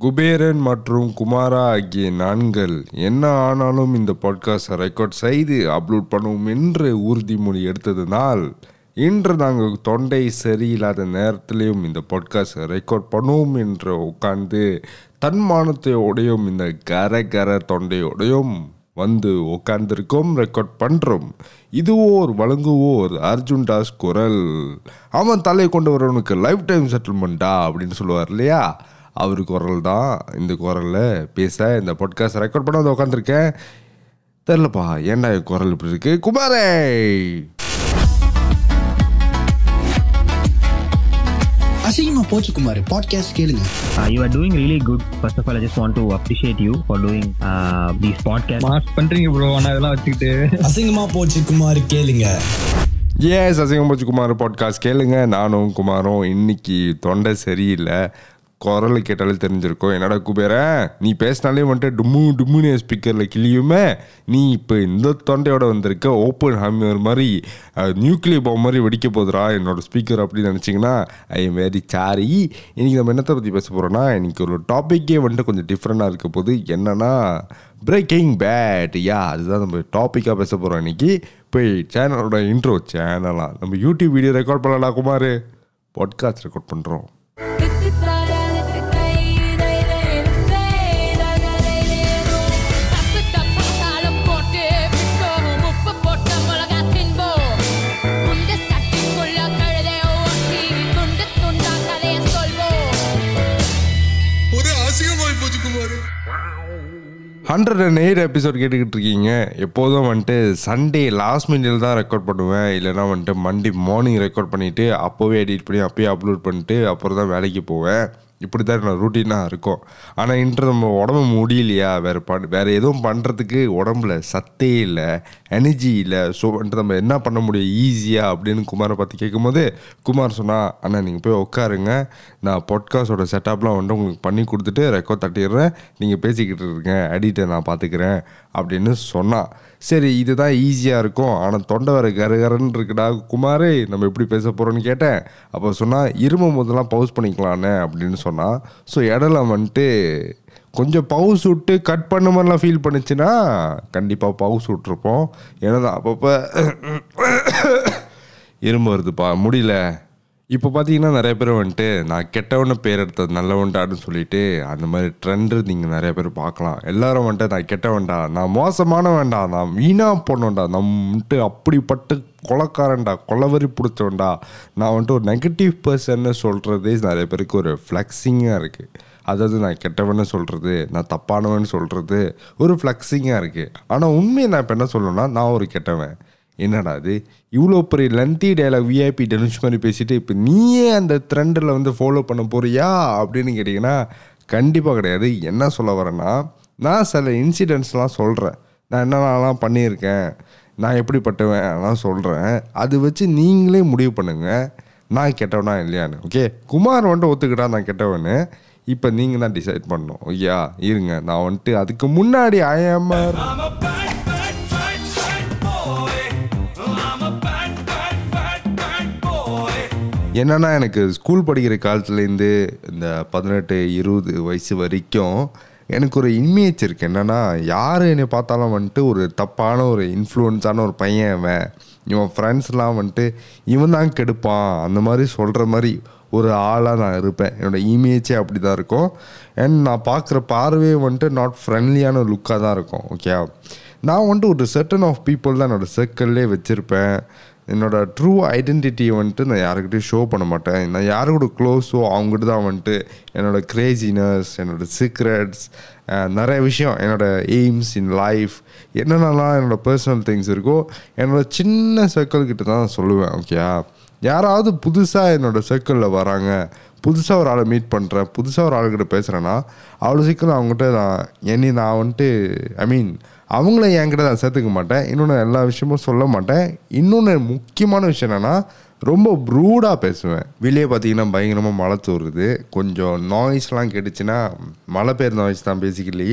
குபேரன் மற்றும் குமாரா ஆகிய நான்கள் என்ன ஆனாலும் இந்த பாட்காஸ்டை ரெக்கார்ட் செய்து அப்லோட் பண்ணுவோம் என்று உறுதிமொழி எடுத்ததனால் இன்று நாங்கள் தொண்டை சரியில்லாத நேரத்திலையும் இந்த பாட்காஸ்டை ரெக்கார்ட் பண்ணுவோம் என்று உட்கார்ந்து தன்மானத்தையோடையும் இந்த கர கர தொண்டையோடையும் வந்து உட்கார்ந்துருக்கோம் ரெக்கார்ட் பண்ணுறோம் இதுவோர் வழங்குவோர் அர்ஜுன் தாஸ் குரல். அவன் தலை கொண்டு வரவனுக்கு லைஃப் டைம் செட்டில்மெண்ட்டா அப்படின்னு சொல்லுவார் இல்லையா? அவர் குரல் தான் இந்த குரலில் பேச இந்த பாட்காஸ்ட் ரெக்கார்ட் பண்ண வந்து உட்காந்துருக்கேன் தெரிலப்பா ஏன்டா என் குரல் இப்படி இருக்கு? குமாரே! அசிங்கமா போச்சு குமார் பாட்காஸ்ட் கேளுங்க. You are doing really good. First of all, I just want to appreciate you for doing uh, these podcasts. Mass பண்றீங்க ப்ரோ ஆனா இதெல்லாம் வச்சுக்கிட்டு. அசிங்கமா போச்சு குமார் கேளுங்க. ஏஸ் அசிங்கம்போச்சு குமார் பாட்காஸ்ட் கேளுங்க. நானும் குமாரும் இன்னைக்கு தொண்டை சரியில்லை. குரலை கேட்டாலே தெரிஞ்சிருக்கும். என்னடா குபேர நீ பேசினாலே வந்துட்டு டும்மு டும்முன்னு ஸ்பீக்கரில் கிளியுமே நீ இப்போ இந்த தொண்டையோட வந்திருக்க ஓப்பன் ஹாமியர் மாதிரி நியூக்ளியர் பாம் மாதிரி வெடிக்க போகுதுடா என்னோட ஸ்பீக்கர் அப்படின்னு நினச்சிங்கன்னா ஐ எம் வெரி சாரி இன்றைக்கி நம்ம என்னத்தை பற்றி பேச போகிறோன்னா இன்னைக்கு ஒரு டாப்பிக்கே வந்துட்டு கொஞ்சம் டிஃப்ரெண்ட்டாக இருக்க போது என்னென்னா பிரேக்கிங் பேட் யா அதுதான் நம்ம டாப்பிக்காக பேச போகிறோம் இன்றைக்கி போய் சேனலோட இன்ட்ரோ சேனலாம் நம்ம யூடியூப் வீடியோ ரெக்கார்ட் பண்ணலாம் குமார். பாட்காஸ்ட் ரெக்கார்ட் பண்ணுறோம் ஹண்ட்ரட் அண்ட் எயிட் எபிசோட் கேட்டுக்கிட்டு இருக்கீங்க எப்போதும் வந்துட்டு சண்டே லாஸ்ட் மினிட்ல தான் ரெக்கார்ட் பண்ணுவேன். இல்லைனா வந்துட்டு மண்டே மார்னிங் ரெக்கார்ட் பண்ணிவிட்டு அப்போவே எடிட் பண்ணி அப்போயே அப்லோட் பண்ணிட்டு அப்புறம் தான் வேலைக்கு போவேன். இப்படி தான் என்னோட ரூட்டீனாக இருக்கும். ஆனால் இன்று நம்ம உடம்பு முடியலையா? வேறு பண் வேறு எதுவும் பண்ணுறதுக்கு உடம்புல சத்தே இல்லை எனர்ஜி இல்லை. ஸோ வந்துட்டு நம்ம என்ன பண்ண முடியும்? ஈஸியாக அப்படின்னு குமாரை பார்த்து கேட்கும்போது குமார் சொன்னால் அண்ணா நீங்கள் போய் உட்காருங்க. நான் பொட்காஸோட செட்டப்லாம் வந்து உங்களுக்கு பண்ணி கொடுத்துட்டு ரெக்கார்ட் தட்டிடுறேன். நீங்கள் பேசிக்கிட்டு இருங்க. அடிட்டை நான் பார்த்துக்கிறேன். அப்படின்னு சொன்னான் சரி இதுதான் ஈஸியாக இருக்கும். ஆனால் தொண்டை வர கருகரன்னு இருக்குடா. குமார் நம்ம எப்படி பேச போகிறோன்னு கேட்டேன். அப்போ சொன்னால் இரும்பு முதலாம் பவுஸ் பண்ணிக்கலான்னு அப்படின்னு சொன்னேன் ஸோ இடம்லாம் வந்துட்டு கொஞ்சம் பவுஸ் விட்டு கட் பண்ண மாதிரிலாம் ஃபீல் பண்ணுச்சுன்னா கண்டிப்பாக பவுஸ் விட்ருப்போம் ஏன்னா அப்பப்போ இரும்பு வருதுப்பா முடியல. இப்போ பார்த்தீங்கன்னா நிறைய பேர் வந்துட்டு நான் கெட்டவன பேர் எடுத்தது நல்லவன்டான்னு சொல்லிட்டு அந்த மாதிரி ட்ரெண்டு நீங்கள் நிறைய பேர் பார்க்கலாம். எல்லாரும் வந்துட்டு நான் கெட்டவன்டா நான் மோசமான வேண்டாம் நான் வீணாக போனோண்டா நான் வந்துட்டு அப்படிப்பட்டு கொலக்காரன்டா கொலவரி பிடிச்சவன்டா நான் வந்துட்டு ஒரு நெகட்டிவ் பர்சன்னு சொல்கிறதே நிறைய பேருக்கு ஒரு ஃப்ளெக்ஸிங்காக இருக்குது அதாவது நான் கெட்டவன்னு சொல்கிறது நான் தப்பானவன் சொல்கிறது ஒரு ஃப்ளெக்ஸிங்காக இருக்குது ஆனால் உண்மையை நான் இப்போ என்ன சொல்லணும்னா நான் ஒரு கெட்டவன். என்னடா அது இவ்வளோ பெரிய லந்தி டைலாக் விஐபி டெலிஷ் மாதிரி பேசிட்டு இப்போ நீயே அந்த ட்ரெண்டில் வந்து ஃபாலோ பண்ண போறியா? அப்படின்னு கேட்டிங்கன்னா கண்டிப்பாக கிடையாது. என்ன சொல்ல வரேன்னா நான் சில இன்சிடென்ட்ஸ்லாம் சொல்கிறேன் நான் என்னென்னலாம் பண்ணியிருக்கேன் நான் எப்படிப்பட்டவன் அதெல்லாம் சொல்கிறேன் அது வச்சு நீங்களே முடிவு பண்ணுங்கள் நான் கெட்டவனா இல்லையான்னு ஓகே குமார் வந்துட்டு ஒத்துக்கிட்டா நான் கெட்டவனு இப்போ நீங்கள் தான் டிசைட் பண்ணணும் ஐயா இருங்க. நான் வந்துட்டு அதுக்கு முன்னாடி ஐஎம்ஆர் என்னன்னா எனக்கு ஸ்கூல் படிக்கிற காலத்துலேருந்து இந்த பதினெட்டு இருபது வயசு வரைக்கும் எனக்கு ஒரு இமேஜ் இருக்குது என்னென்னா யார் என்னை பார்த்தாலும் வந்துட்டு ஒரு தப்பான ஒரு இன்ஃப்ளூயன்ஸான ஒரு பையன் அவன் இவன் ஃப்ரெண்ட்ஸ்லாம் வந்துட்டு இவன் தான் கெடுப்பான். அந்த மாதிரி சொல்கிற மாதிரி ஒரு ஆளாக நான் இருப்பேன். என்னோடய இமேஜே அப்படி தான் இருக்கும். அண்ட் நான் பார்க்குற பார்வையே வந்துட்டு நாட் ஃப்ரெண்ட்லியான லுக்காக தான் இருக்கும். ஓகே நான் வந்துட்டு ஒரு செட்டன் ஆஃப் பீப்புள் தான் என்னோடய சர்க்கிள்லே வச்சுருப்பேன். என்னோட ட்ரூ ஐடென்டிட்டியை வந்துட்டு நான் யாருக்கிட்டையும் ஷோ பண்ண மாட்டேன். நான் யாரு கூட க்ளோஸோ அவங்ககிட்ட தான் வந்துட்டு என்னோடய க்ரேசினஸ் என்னோடய சீக்ரெட்ஸ் நிறைய விஷயம். என்னோடய எய்ம்ஸ் இன் லைஃப் என்னென்னலாம் என்னோடய பர்சனல் திங்ஸ் இருக்கோ என்னோட சின்ன சர்க்கிள்கிட்ட தான் நான் சொல்லுவேன் ஓகேயா யாராவது புதுசாக என்னோடய சர்க்கிளில் வராங்க புதுசாக ஒரு ஆளை மீட் பண்ணுறேன் புதுசாக ஒரு ஆளுக்கிட்ட பேசுகிறேன்னா அவ்வளோ சீக்கிரம் அவங்ககிட்ட நான் என்னை நான் வந்துட்டு ஐ மீன் அவங்கள என்கிட்ட நான் சேர்த்துக்க மாட்டேன்? இன்னொன்று எல்லா விஷயமும் சொல்ல மாட்டேன். இன்னொன்று முக்கியமான விஷயம் என்னென்னா ரொம்ப ப்ரூடாக பேசுவேன். வெளியே பார்த்தீங்கன்னா பயங்கரமாக மழை தூருது. கொஞ்சம் நாய்ஸ்லாம் கேட்டுச்சுன்னா மழை பெய்யுற நாய்ஸ் தான் பேசிக்கலி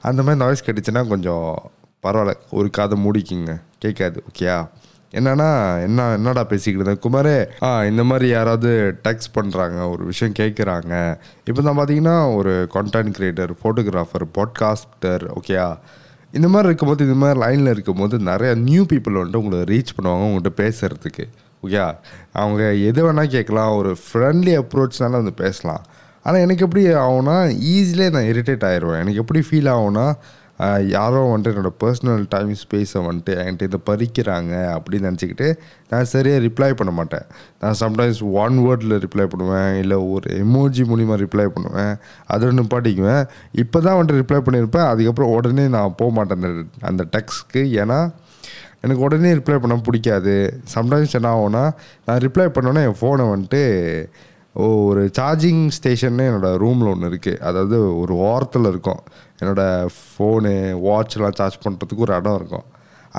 அந்த மாதிரி நாய்ஸ் கேட்டுச்சுன்னா கொஞ்சம் பரவாயில்ல. ஒரு காதை மூடிக்கிங்க. கேட்காது. ஓகேயா என்னன்னா என்ன என்னடா பேசிக்கிட்டு இருந்தேன்? குமாரே ஆ இந்த மாதிரி யாராவது டெக்ஸ்ட் பண்ணுறாங்க ஒரு விஷயம் கேட்குறாங்க இப்போ தான் பார்த்தீங்கன்னா ஒரு கான்டென்ட் க்ரியேட்டர் ஃபோட்டோகிராஃபர் பாட்காஸ்டர் ஓகேயா இந்த மாதிரி இருக்கும்போது இந்த மாதிரி லைனில் இருக்கும்போது நிறையா நியூ பீப்புள் வந்துட்டு உங்களை ரீச் பண்ணுவாங்க உங்கள்கிட்ட பேசுகிறதுக்கு ஓகே அவங்க எது வேணால் கேட்கலாம் ஒரு ஃப்ரெண்ட்லி அப்ரோச்னால வந்து பேசலாம். ஆனால் எனக்கு எப்படி ஆகும்னா ஈஸிலே நான் இரிட்டேட் ஆயிடுவேன். எனக்கு எப்படி ஃபீல் ஆகும்னா யாரோ வந்துட்டு என்னோடய பர்சனல் டைம் ஸ்பேஸை வந்துட்டு என்கிட்ட இதை பறிக்கிறாங்க அப்படின்னு நினச்சிக்கிட்டு நான் சரியாக ரிப்ளை பண்ண மாட்டேன். நான் சம்டைம்ஸ் ஒன் வேர்டில் ரிப்ளை பண்ணுவேன் இல்லை ஒரு எமோஜி மூலிமா ரிப்ளை பண்ணுவேன் அதோட நிப்பாட்டிக்குவேன். இப்போ தான் வந்துட்டு ரிப்ளை பண்ணியிருப்பேன். அதுக்கப்புறம் உடனே நான் போக மாட்டேன் அந்த அந்த டெக்ஸ்ட்க்கு ஏன்னா எனக்கு உடனே ரிப்ளை பண்ண பிடிக்காது. சம்டைம்ஸ் என்ன ஆகும்னா நான் ரிப்ளை பண்ணோன்னே என் ஃபோனை வந்துட்டு ஒரு சார்ஜிங் ஸ்டேஷன்னு என்னோடய ரூமில் ஒன்று இருக்குது அதாவது ஒரு ஓரத்தில் இருக்கும். என்னோடய ஃபோனு வாட்ச்லாம் சார்ஜ் பண்ணுறதுக்கு ஒரு இடம் இருக்கும்.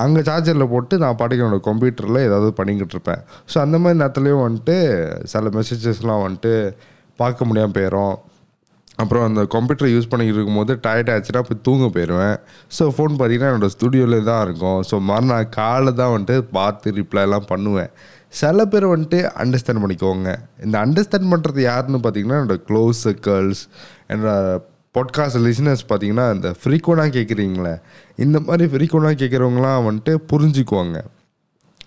அங்கே சார்ஜரில் போட்டு நான் பாட்டுக்கு என்னோடய கம்ப்யூட்டரில் ஏதாவது பண்ணிக்கிட்டு இருப்பேன். ஸோ அந்த மாதிரி நேரத்துலையும் வந்துட்டு சில மெசேஜஸ்லாம் வந்துட்டு பார்க்க முடியாமல் போயிடும் அப்புறம் அந்த கம்ப்யூட்டர் யூஸ் பண்ணிக்கிட்டு இருக்கும்போது டயர்ட் ஆச்சுன்னா போய் தூங்க போயிடுவேன். ஸோ ஃபோன் பார்த்தீங்கன்னா என்னோடய ஸ்டுடியோவில் தான் இருக்கும். ஸோ மறுநாள் காலை தான் வந்துட்டு பார்த்து ரிப்ளைலாம் பண்ணுவேன். சில பேர் வந்துட்டு அண்டர்ஸ்டாண்ட் பண்ணிக்கோங்க. இந்த அண்டர்ஸ்டாண்ட் பண்ணுறது யாருன்னு பார்த்தீங்கன்னா என்னோடய க்ளோஸ் சர்க்கிள்ஸ் என்னோடய பாட்காஸ்ட் லிசனர்ஸ் பார்த்தீங்கன்னா இந்த ஃப்ரீக்வனாக கேட்குறீங்களே இந்த மாதிரி ஃப்ரீக்வனாக கேட்குறவங்களாம் வந்துட்டு புரிஞ்சுக்குவாங்க.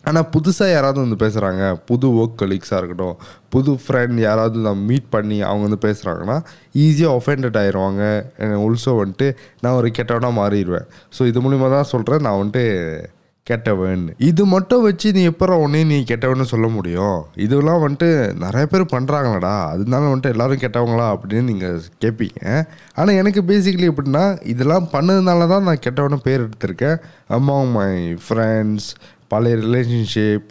ஆனால் புதுசாக யாராவது வந்து பேசுகிறாங்க புது ஒர்க் கலீக்ஸாக இருக்கட்டும் புது ஃப்ரெண்ட் யாராவது நான் மீட் பண்ணி அவங்க வந்து பேசுகிறாங்கன்னா ஈஸியாக ஒஃபெண்டட் ஆயிடுவாங்க ஆல்சோ வந்துட்டு நான் ஒரு கெட்டவனாக மாறிடுவேன். ஸோ இது மூலிமா தான் சொல்கிறேன் நான் வந்துட்டு கெட்டவன். இது மட்டும் வச்சு நீ எப்போ உடனே நீ கெட்டவன்னு சொல்ல முடியும்? இதெல்லாம் வந்துட்டு நிறைய பேர் பண்ணுறாங்களடா அதனால வந்துட்டு எல்லாரும் கெட்டவங்களா அப்படின்னு நீங்கள் கேட்பீங்க ஆனால் எனக்கு பேசிக்கலி எப்படின்னா இதெல்லாம் பண்ணதுனால தான் நான் கெட்டவனு பேர் எடுத்திருக்கேன். அமாங் மை ஃப்ரெண்ட்ஸ் பழைய ரிலேஷன்ஷிப்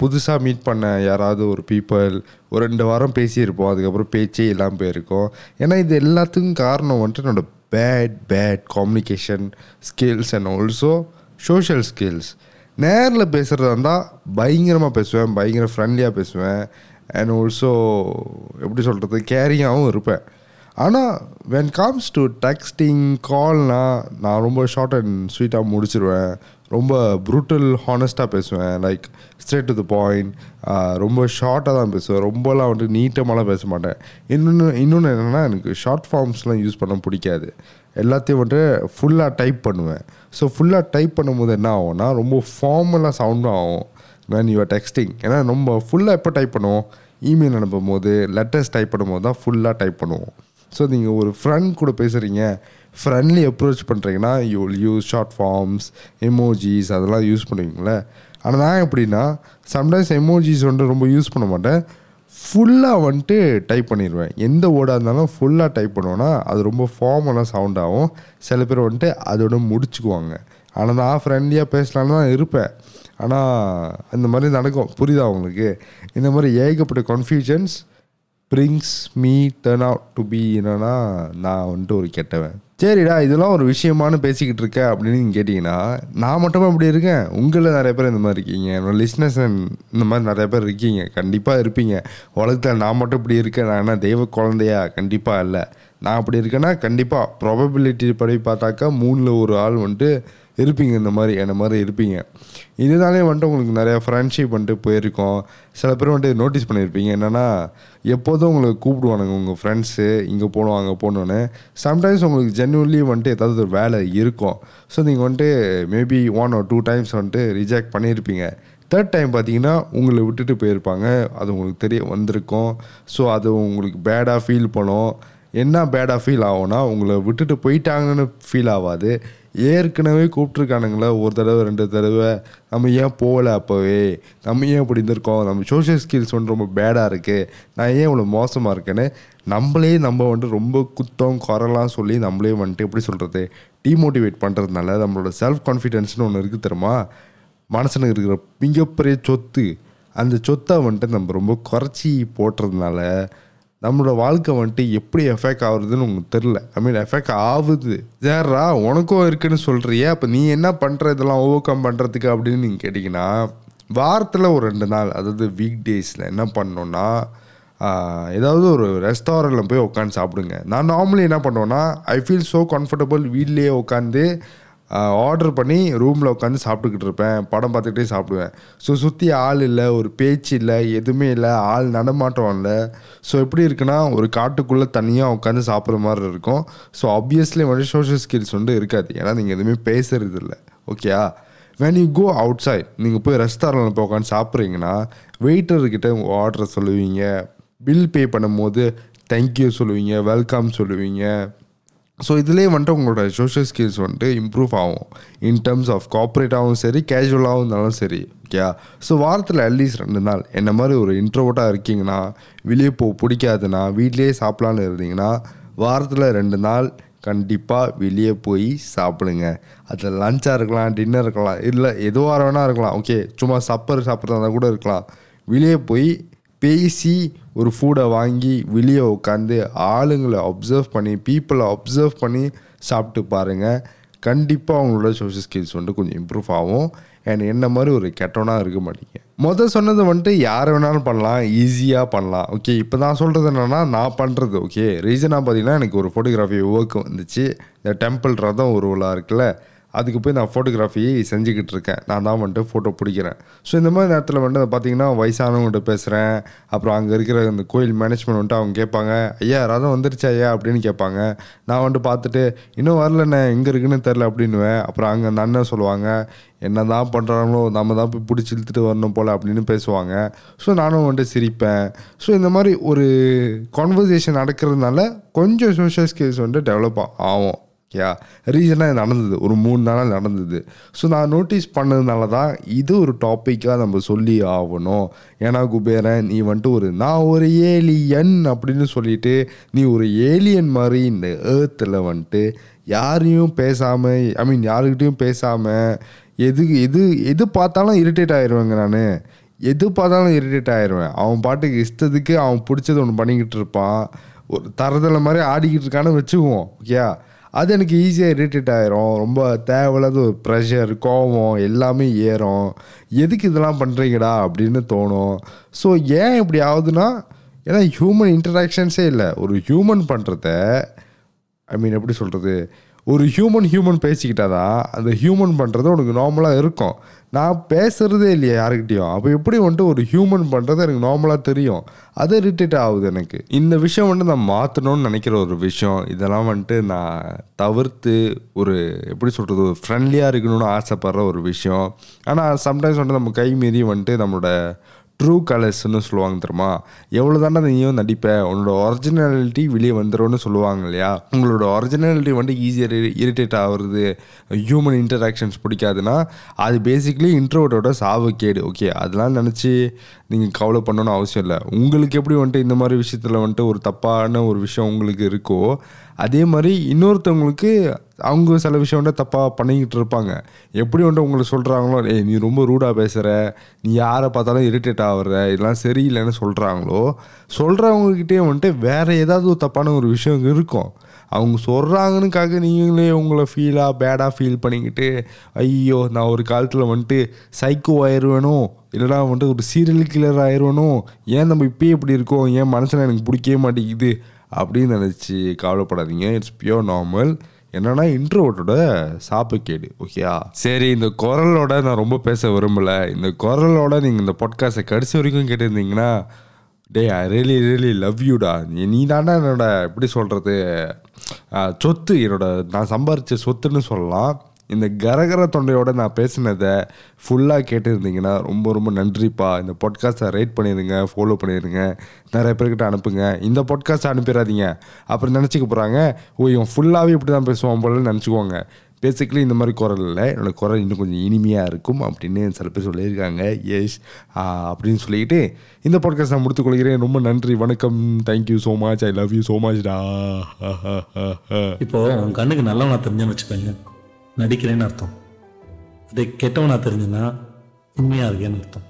புதுசாக மீட் பண்ண யாராவது ஒரு பீப்புள் ஒரு ரெண்டு வாரம் பேசியிருப்போம். அதுக்கப்புறம் பேச்சே இல்லாமல் போயிருக்கோம். ஏன்னா இது எல்லாத்துக்கும் காரணம் வந்துட்டு என்னோட bad bad communication skills and also social skills நேரில் பேசுகிறதா இருந்தால் பயங்கரமாக பேசுவேன் பயங்கர ஃப்ரெண்ட்லியாக பேசுவேன். அண்ட் ஆல்சோ எப்படி சொல்கிறது கேரிங்காகவும் இருப்பேன். ஆனால் வென் கம்ஸ் டு டெக்ஸ்டிங் கால்னால் நான் ரொம்ப ஷார்ட் அண்ட் ஸ்வீட்டாக முடிச்சிருவேன். ரொம்ப ப்ரூட்டல் ஹானஸ்ட்டாக பேசுவேன். Like straight to the point ரொம்ப ஷார்ட்டாக தான் பேசுவேன். ரொம்பலாம் வந்துட்டு நீட்டமாலாம் பேச மாட்டேன். இன்னொன்று இன்னொன்று என்னென்னா எனக்கு ஷார்ட் ஃபார்ம்ஸ்லாம் யூஸ் பண்ண பிடிக்காது. எல்லாத்தையும் வந்துட்டு ஃபுல்லாக டைப் பண்ணுவேன். ஸோ ஃபுல்லாக டைப் பண்ணும்போது என்ன ஆகும்னா ரொம்ப ஃபார்மலாக சவுண்டும் ஆகும். மேன் you டெக்ஸ்டிங் ஏன்னா நம்ம ஃபுல்லாக எப்போ டைப் பண்ணுவோம்? இமெயில் அனுப்பும் போது லெட்டர்ஸ் டைப் பண்ணும்போது தான் ஃபுல்லாக டைப் பண்ணுவோம். ஸோ நீங்கள் ஒரு ஃப்ரெண்ட் கூட பேசுகிறீங்க ஃப்ரெண்ட்லி அப்ரோச் பண்ணுறீங்கன்னா you will use short forms emojis அதெல்லாம் யூஸ் பண்ணுவீங்களே ஆனால் நான் எப்படின்னா சம்டைம்ஸ் எமோஜிஸ் வந்துட்டு ரொம்ப யூஸ் பண்ண மாட்டேன். ஃபுல்லாக வந்துட்டு டைப் பண்ணிடுவேன் எந்த ஓடாக இருந்தாலும் ஃபுல்லாக டைப் பண்ணுவேன்னா அது ரொம்ப ஃபார்மலாக சவுண்ட் ஆகும். சில பேர் வந்துட்டு அதோட முடிச்சுக்குவாங்க. ஆனால் நான் ஃப்ரெண்ட்லியாக பேசலான்னு தான் இருப்பேன். ஆனால் அந்த மாதிரி நடக்கும். புரியுதா உங்களுக்கு? இந்த மாதிரி ஏகப்பட்ட confusions brings me turn out to be என்னன்னா நான் வந்துட்டு ஒரு கெட்டவன். சரிடா இதெல்லாம் ஒரு விஷயமானு பேசிக்கிட்டு இருக்க அப்படின்னு நீங்கள் கேட்டிங்கன்னா நான் மட்டுமே அப்படி இருக்கேன்? உங்களில் நிறைய பேர் இந்த மாதிரி இருக்கீங்க. என்னோட லிஸ்னஸ் இந்த மாதிரி நிறைய பேர் இருக்கீங்க. கண்டிப்பாக இருப்பீங்க. உலகத்தில் நான் மட்டும் இப்படி இருக்கேன். நான் என்ன தெய்வ குழந்தையா? கண்டிப்பாக இல்லை. நான் அப்படி இருக்கேன்னா கண்டிப்பாக ப்ராபபிலிட்டி படி பார்த்தாக்கா மூணில் ஒரு ஆள் வந்துட்டு இருப்பீங்க இந்த மாதிரி என்ன மாதிரி இருப்பீங்க. இதனாலே வந்துட்டு உங்களுக்கு நிறையா ஃப்ரெண்ட்ஷிப் வந்துட்டு போயிருக்கோம். சில பேர் வந்துட்டு நோட்டீஸ் பண்ணியிருப்பீங்க. என்னென்னா எப்போதும் உங்களுக்கு கூப்பிடுவானுங்க உங்கள் ஃப்ரெண்ட்ஸு இங்கே போகணும் அங்கே போகணுன்னு சம்டைம்ஸ் உங்களுக்கு ஜென்வன்லி வந்துட்டு ஏதாவது ஒரு வேலை இருக்கும். ஸோ நீங்கள் வந்துட்டு maybe one or two times வந்துட்டு ரிஜெக்ட் பண்ணியிருப்பீங்க. தேர்ட் டைம் பார்த்தீங்கன்னா உங்களை விட்டுட்டு போயிருப்பாங்க. அது உங்களுக்கு தெரிய வந்திருக்கும். ஸோ அது உங்களுக்கு பேடாக ஃபீல் பண்ணும். என்ன பேடாக ஃபீல் ஆகும்னா உங்களை விட்டுட்டு போயிட்டாங்கன்னு ஃபீல் ஆகாது. ஏற்கனவே கூப்பிட்ருக்கானுங்களே ஒரு தடவை ரெண்டு தடவை. நம்ம ஏன் போகலை அப்போவே? நம்ம ஏன் இப்படி இருந்திருக்கோம்? நம்ம சோஷியல் ஸ்கில்ஸ் வந்து ரொம்ப பேடாக இருக்குது நான் ஏன் இவ்வளோ மோசமாக இருக்கேன்னு நம்மளே நம்ம வந்துட்டு ரொம்ப குத்தம் குரலாம் சொல்லி நம்மளே வந்துட்டு எப்படி சொல்கிறது டிமோட்டிவேட் பண்ணுறதுனால நம்மளோட செல்ஃப் கான்ஃபிடென்ஸ்னு ஒன்று இருக்குது தெரியுமா? மனசனுக்கு இருக்கிற மிகப்பெரிய சொத்து. அந்த சொத்தை வந்துட்டு நம்ம ரொம்ப குறைச்சி போட்டுறதுனால நம்மளோட வாழ்க்கை வந்துட்டு எப்படி எஃபெக்ட் ஆகுறதுன்னு உங்களுக்கு தெரில ஐ மீன் எஃபெக்ட் ஆகுது. சேர்ரா உனக்கும் இருக்குன்னு சொல்கிறியே அப்போ நீ என்ன பண்ணுற இதெல்லாம் ஓவர் கம் பண்ணுறதுக்கு அப்படின்னு நீங்கள் கேட்டிங்கன்னா வாரத்தில் ஒரு ரெண்டு நாள் அதாவது வீக் டேஸில் என்ன பண்ணோன்னா ஏதாவது ஒரு ரெஸ்டாரண்ட்டில் போய் உட்காந்து சாப்பிடுங்க. நான் நார்மலி என்ன பண்ணுவேன்னா ஐ ஃபீல் ஸோ கம்ஃபர்டபுள் வீட்லேயே உட்காந்து ஆர்டர் பண்ணி ரூமில் உட்காந்து சாப்பிட்டுக்கிட்டு இருப்பேன். படம் பார்த்துக்கிட்டே சாப்பிடுவேன். ஸோ சுற்றி ஆள் இல்லை ஒரு பேச்சு இல்லை எதுவுமே இல்லை ஆள் நடமாட்டம் இல்லை. ஸோ எப்படி இருக்குன்னா ஒரு காட்டுக்குள்ளே தனியாக உட்காந்து சாப்பிட்ற மாதிரி இருக்கும். ஸோ ஆப்வியஸ்லி வந்து சோஷியல் ஸ்கில்ஸ் வந்து இருக்காது. ஏன்னா நீங்கள் எதுவுமே பேசுறது இல்லை. ஓகேயா யூ? கோ அவுட் சைட் நீங்கள் போய் ரெஸ்டாரண்ட்டில் போய் உட்காந்து சாப்பிட்றீங்கன்னா வெயிட்டர்கிட்ட ஆர்டரை சொல்லுவீங்க. பில் பே பண்ணும்போது தேங்க்யூ சொல்லுவீங்க வெல்கம் சொல்லுவீங்க. ஸோ இதுலேயே வந்துட்டு உங்களோட சோஷியல் ஸ்கில்ஸ் வந்துட்டு இம்ப்ரூவ் ஆகும். இன் டர்ம்ஸ் ஆஃப் காப்ரேட்டாகவும் சரி கேஷுவலாகவும் இருந்தாலும் சரி ஓகே ஸோ வாரத்தில் அட்லீஸ்ட் ரெண்டு நாள். என்ன மாதிரி ஒரு இன்ட்ரோவோட்டாக இருக்கீங்கன்னா வெளியே போ பிடிக்காதுன்னா வீட்லேயே சாப்பிட்லான்னு இருந்தீங்கன்னா வாரத்தில் ரெண்டு நாள் கண்டிப்பாக வெளியே போய் சாப்பிடுங்க. அதில் லஞ்சாக இருக்கலாம் டின்னர் இருக்கலாம் இல்லை எதுவாக வேணால் இருக்கலாம் ஓகே சும்மா சப்பர் சாப்பிட்றதா கூட இருக்கலாம். வெளியே போய் பேசி ஒரு ஃபூடை வாங்கி வெளியே உட்காந்து ஆளுங்களை அப்சர்வ் பண்ணி பீப்புளை அப்சர்வ் பண்ணி சாப்பிட்டு பாருங்கள் கண்டிப்பாக அவங்களோட சோஷியல் ஸ்கில்ஸ் வந்துட்டு கொஞ்சம் இம்ப்ரூவ் ஆகும். அண்ட் என்ன மாதிரி ஒரு கெட்டவனாக இருக்க மாட்டீங்க. மொதல் சொன்னது வந்துட்டு யார் வேணாலும் பண்ணலாம் ஈஸியாக பண்ணலாம். ஓகே இப்போ நான் சொல்கிறது என்னென்னா நான் பண்ணுறது ஓகே ரீசனாக பார்த்தீங்கன்னா எனக்கு ஒரு ஃபோட்டோகிராஃபி ஒர்க் வந்துச்சு. இந்த டெம்பிள் ரதம் உருவலாக இருக்குல்ல. அதுக்கு போய் நான் ஃபோட்டோகிராஃபி செஞ்சுக்கிட்டு இருக்கேன் நான் தான் வந்துட்டு ஃபோட்டோ பிடிக்கிறேன். ஸோ இந்த மாதிரி நேரத்தில் வந்துட்டு பார்த்தீங்கன்னா வயசானவங்கள்ட்ட பேசுகிறேன் அப்புறம் அங்கே இருக்கிற இந்த கோயில் மேனேஜ்மெண்ட் வந்துட்டு அவங்க கேட்பாங்க ஐயா ரதம் வந்துருச்சா ஐயா? அப்படின்னு கேட்பாங்க. நான் வந்துட்டு பார்த்துட்டு இன்னும் வரலண்ணே எங்கே இருக்குன்னு தெரில அப்படின்னுவேன். அப்புறம் அங்கே அந்த அண்ணன் சொல்லுவாங்க என்ன தான் பண்ணுறாங்களோ நம்ம தான் போய் பிடிச்சி இழுத்துட்டு வரணும் போல் அப்படின்னு பேசுவாங்க. ஸோ நானும் வந்துட்டு சிரிப்பேன். ஸோ இந்த மாதிரி ஒரு கான்வர்சேஷன் நடக்கிறதுனால கொஞ்சம் சோஷியல் ஸ்கில்ஸ் வந்துட்டு டெவலப் ஆகும். யா ரீசனாக இது நடந்தது. ஒரு மூணு நாளாக நடந்தது. ஸோ நான் நோட்டீஸ் பண்ணதுனால தான் இது ஒரு டாப்பிக்காக நம்ம சொல்லி ஆகணும். ஏன்னா குபேரன் நீ வந்துட்டு ஒரு நான் ஒரு ஏலியன் அப்படின்னு சொல்லிட்டு நீ ஒரு ஏலியன் மாதிரி இந்த ஏர்த்தில் வந்துட்டு யாரையும் பேசாமல் ஐ மீன் யாருக்கிட்டையும் பேசாமல் எது எது எது பார்த்தாலும் இரிட்டேட் ஆயிடுவேங்க நான். எது பார்த்தாலும் இரிட்டேட் ஆயிடுவேன் அவன் பாட்டுக்கு இஷ்டத்துக்கு அவன் பிடிச்சது ஒன்று பண்ணிக்கிட்டு இருப்பான். ஒரு தரதலை மாதிரி ஆடிக்கிட்டு இருக்கான்னு வச்சுக்குவோம். ஓகே அது எனக்கு ஈஸியாக இரிட்டேட் ஆகிரும் ரொம்ப தேவையில்லாத ஒரு ப்ரெஷர் கோவம் எல்லாமே ஏறும். எதுக்கு இதெல்லாம் பண்ணுறீங்கடா அப்படின்னு தோணும். ஸோ ஏன் இப்படி ஆகுதுன்னா ஏன்னா ஹியூமன் இன்டராக்ஷன்ஸே இல்லை. ஒரு ஹியூமன் பண்ணுறத ஐ மீன் எப்படி சொல்கிறது ஒரு ஹியூமன் ஹியூமன் பேசிக்கிட்டாதான் அந்த ஹியூமன் பண்ணுறது உனக்கு நார்மலாக இருக்கும். நான் பேசுகிறதே இல்லையா யாருக்கிட்டேயும். அப்போ எப்படி வந்துட்டு ஒரு ஹியூமன் பண்ணுறது எனக்கு நார்மலாக தெரியும். அது இரிட்டேட் ஆகுது எனக்கு. இந்த விஷயம் வந்துட்டு நான் மாற்றணும்னு நினைக்கிற ஒரு விஷயம். இதெல்லாம் வந்துட்டு நான் தவிர்த்து ஒரு எப்படி சொல்கிறது ஒரு ஃப்ரெண்ட்லியாக இருக்கணும்னு ஆசைப்படுற ஒரு விஷயம். ஆனால் சம்டைம்ஸ் வந்துட்டு நம்ம கை மீறி வந்துட்டு நம்மளோட ட்ரூ கலர்ஸ்னு சொல்லுவாங்க தெரியுமா? எவ்வளோ தானே நீயும் நடிப்ப? உன்னோட ஒரிஜினாலிட்டி வெளியே வந்துடும்னு சொல்லுவாங்க இல்லையா? உங்களோட ஒரிஜினாலிட்டி வந்து ஈஸியாக இரிட்டேட் ஆகுறது ஹியூமன் இன்டராக்ஷன்ஸ் பிடிக்காதுன்னா அது பேசிக்லி இன்ட்ரோவோட சாவுக்கேடு. ஓகே அதெல்லாம் நினச்சி நீங்கள் கவலை பண்ணணும்னு அவசியம் இல்லை. உங்களுக்கு எப்படி வந்துட்டு இந்த மாதிரி விஷயத்தில் வந்துட்டு ஒரு தப்பான ஒரு விஷயம் உங்களுக்கு இருக்கோ அதே மாதிரி இன்னொருத்தவங்களுக்கு அவங்க சில விஷயம் வந்து தப்பாக பண்ணிக்கிட்டு இருப்பாங்க. எப்படி வந்துட்டு உங்களுக்கு சொல்கிறாங்களோ ஏய் நீ ரொம்ப ரூடாக பேசுகிற நீ யாரை பார்த்தாலும் இரிட்டேட் ஆகுற. இதெல்லாம் சரியில்லைன்னு சொல்கிறாங்களோ சொல்கிறவங்கக்கிட்டே வந்துட்டு வேறு ஏதாவது ஒரு தப்பான ஒரு விஷயம் இருக்கும். அவங்க சொல்கிறாங்கன்னுக்காக நீங்களே உங்களை ஃபீலாக பேடாக ஃபீல் பண்ணிக்கிட்டு ஐயோ நான் ஒரு காலத்தில் வந்துட்டு சைக்கோ ஆயிடுவேனோ இல்லைனா வந்துட்டு ஒரு சீரியல் கில்லர் ஆயிடுவேனோ ஏன் நம்ம இப்பயே இப்படி இருக்கோம்? ஏன் மனசில் எனக்கு பிடிக்கவே மாட்டேங்குது? அப்படின்னு நினச்சி கவலைப்படாதீங்க. இட்ஸ் பியோர் நார்மல் என்னன்னா இன்ட்ரோட்டோட சாப்புக்கேடு ஓகேயா சரி இந்த குரலோட நான் ரொம்ப பேச விரும்பலை. இந்த குரலோட நீங்கள் இந்த பாட்காஸ்ட்டை கடைசி வரைக்கும் கேட்டிருந்தீங்கன்னா டே ஐ ரியலி ரியலி லவ் யூடா நீ நீ தாண்டா என்னோட எப்படி சொல்கிறது சொத்து என்னோட நான் சம்பாரித்த சொத்துன்னு சொல்லலாம். இந்த கரகர தொண்டையோட நான் பேசினதை ஃபுல்லாக கேட்டுருந்தீங்கன்னா ரொம்ப ரொம்ப நன்றிப்பா. இந்த பாட்காஸ்ட்டை ரேட் பண்ணிடுங்க ஃபாலோ பண்ணிடுங்க. நிறைய பேர்கிட்ட அனுப்புங்க. இந்த பாட்காஸ்ட்டை அனுப்பிடாதீங்க. அப்புறம் நினச்சிக்க போகிறாங்க ஓ இவன் ஃபுல்லாகவே இப்படி தான் பேசுவான் போலன்னு நினச்சிக்கோங்க பேசிக்கலி இந்த மாதிரி குரல் இல்லை. என்னோடய குரல் இன்னும் கொஞ்சம் இனிமையாக இருக்கும் அப்படின்னு சில பேர் சொல்லியிருக்காங்க. எஸ் அப்படின்னு சொல்லிக்கிட்டு இந்த பாட்காஸ்ட் நான் முடித்துக்கொள்கிறேன் ரொம்ப நன்றி வணக்கம். Thank you so much I love you so much டா. இப்போ உன் கண்ணுக்கு நல்லவனா தெரிஞ்சுன்னு வச்சுக்கோங்க. நடிக்கிறேன்னு அர்த்தம். அதே கெட்டவனா தெரிஞ்சுன்னா உண்மையாக இருக்கேன்னு அர்த்தம்.